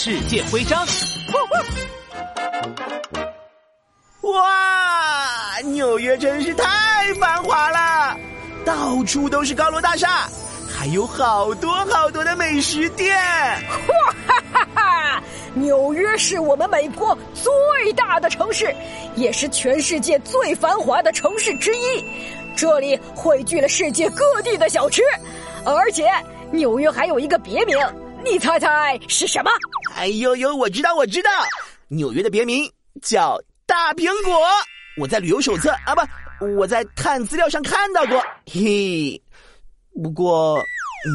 世界徽章。哇，纽约真是太繁华了，到处都是高楼大厦，还有好多好多的美食店。哇哈哈哈！纽约是我们美国最大的城市，也是全世界最繁华的城市之一。这里汇聚了世界各地的小吃，而且纽约还有一个别名，你猜猜是什么？哎呦呦，我知道，我知道，纽约的别名叫大苹果。我在旅游手册啊，不，我在看资料上看到过。嘿，不过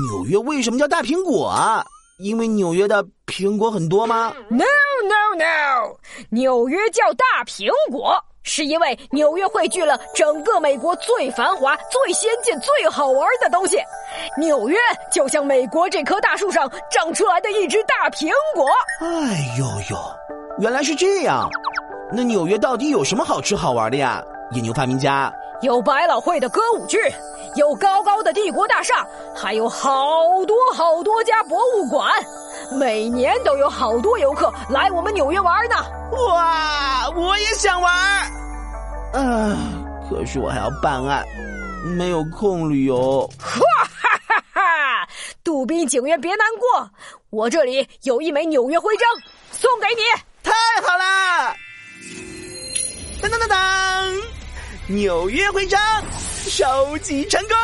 纽约为什么叫大苹果啊？因为纽约的苹果很多吗？No No No，纽约叫大苹果，是因为纽约汇聚了整个美国最繁华、最先进、最好玩的东西。纽约就像美国这棵大树上长出来的一只大苹果。哎呦呦，原来是这样。那纽约到底有什么好吃好玩的呀？野牛发明家有百老汇的歌舞剧。有高高的帝国大厦，还有好多好多家博物馆，每年都有好多游客来我们纽约玩呢。哇，我也想玩，啊，可是我还要办案，没有空旅游。哈哈哈哈！杜宾警员别难过，我这里有一枚纽约徽章，送给你。太好了！噔噔噔噔，纽约徽章。收集成功。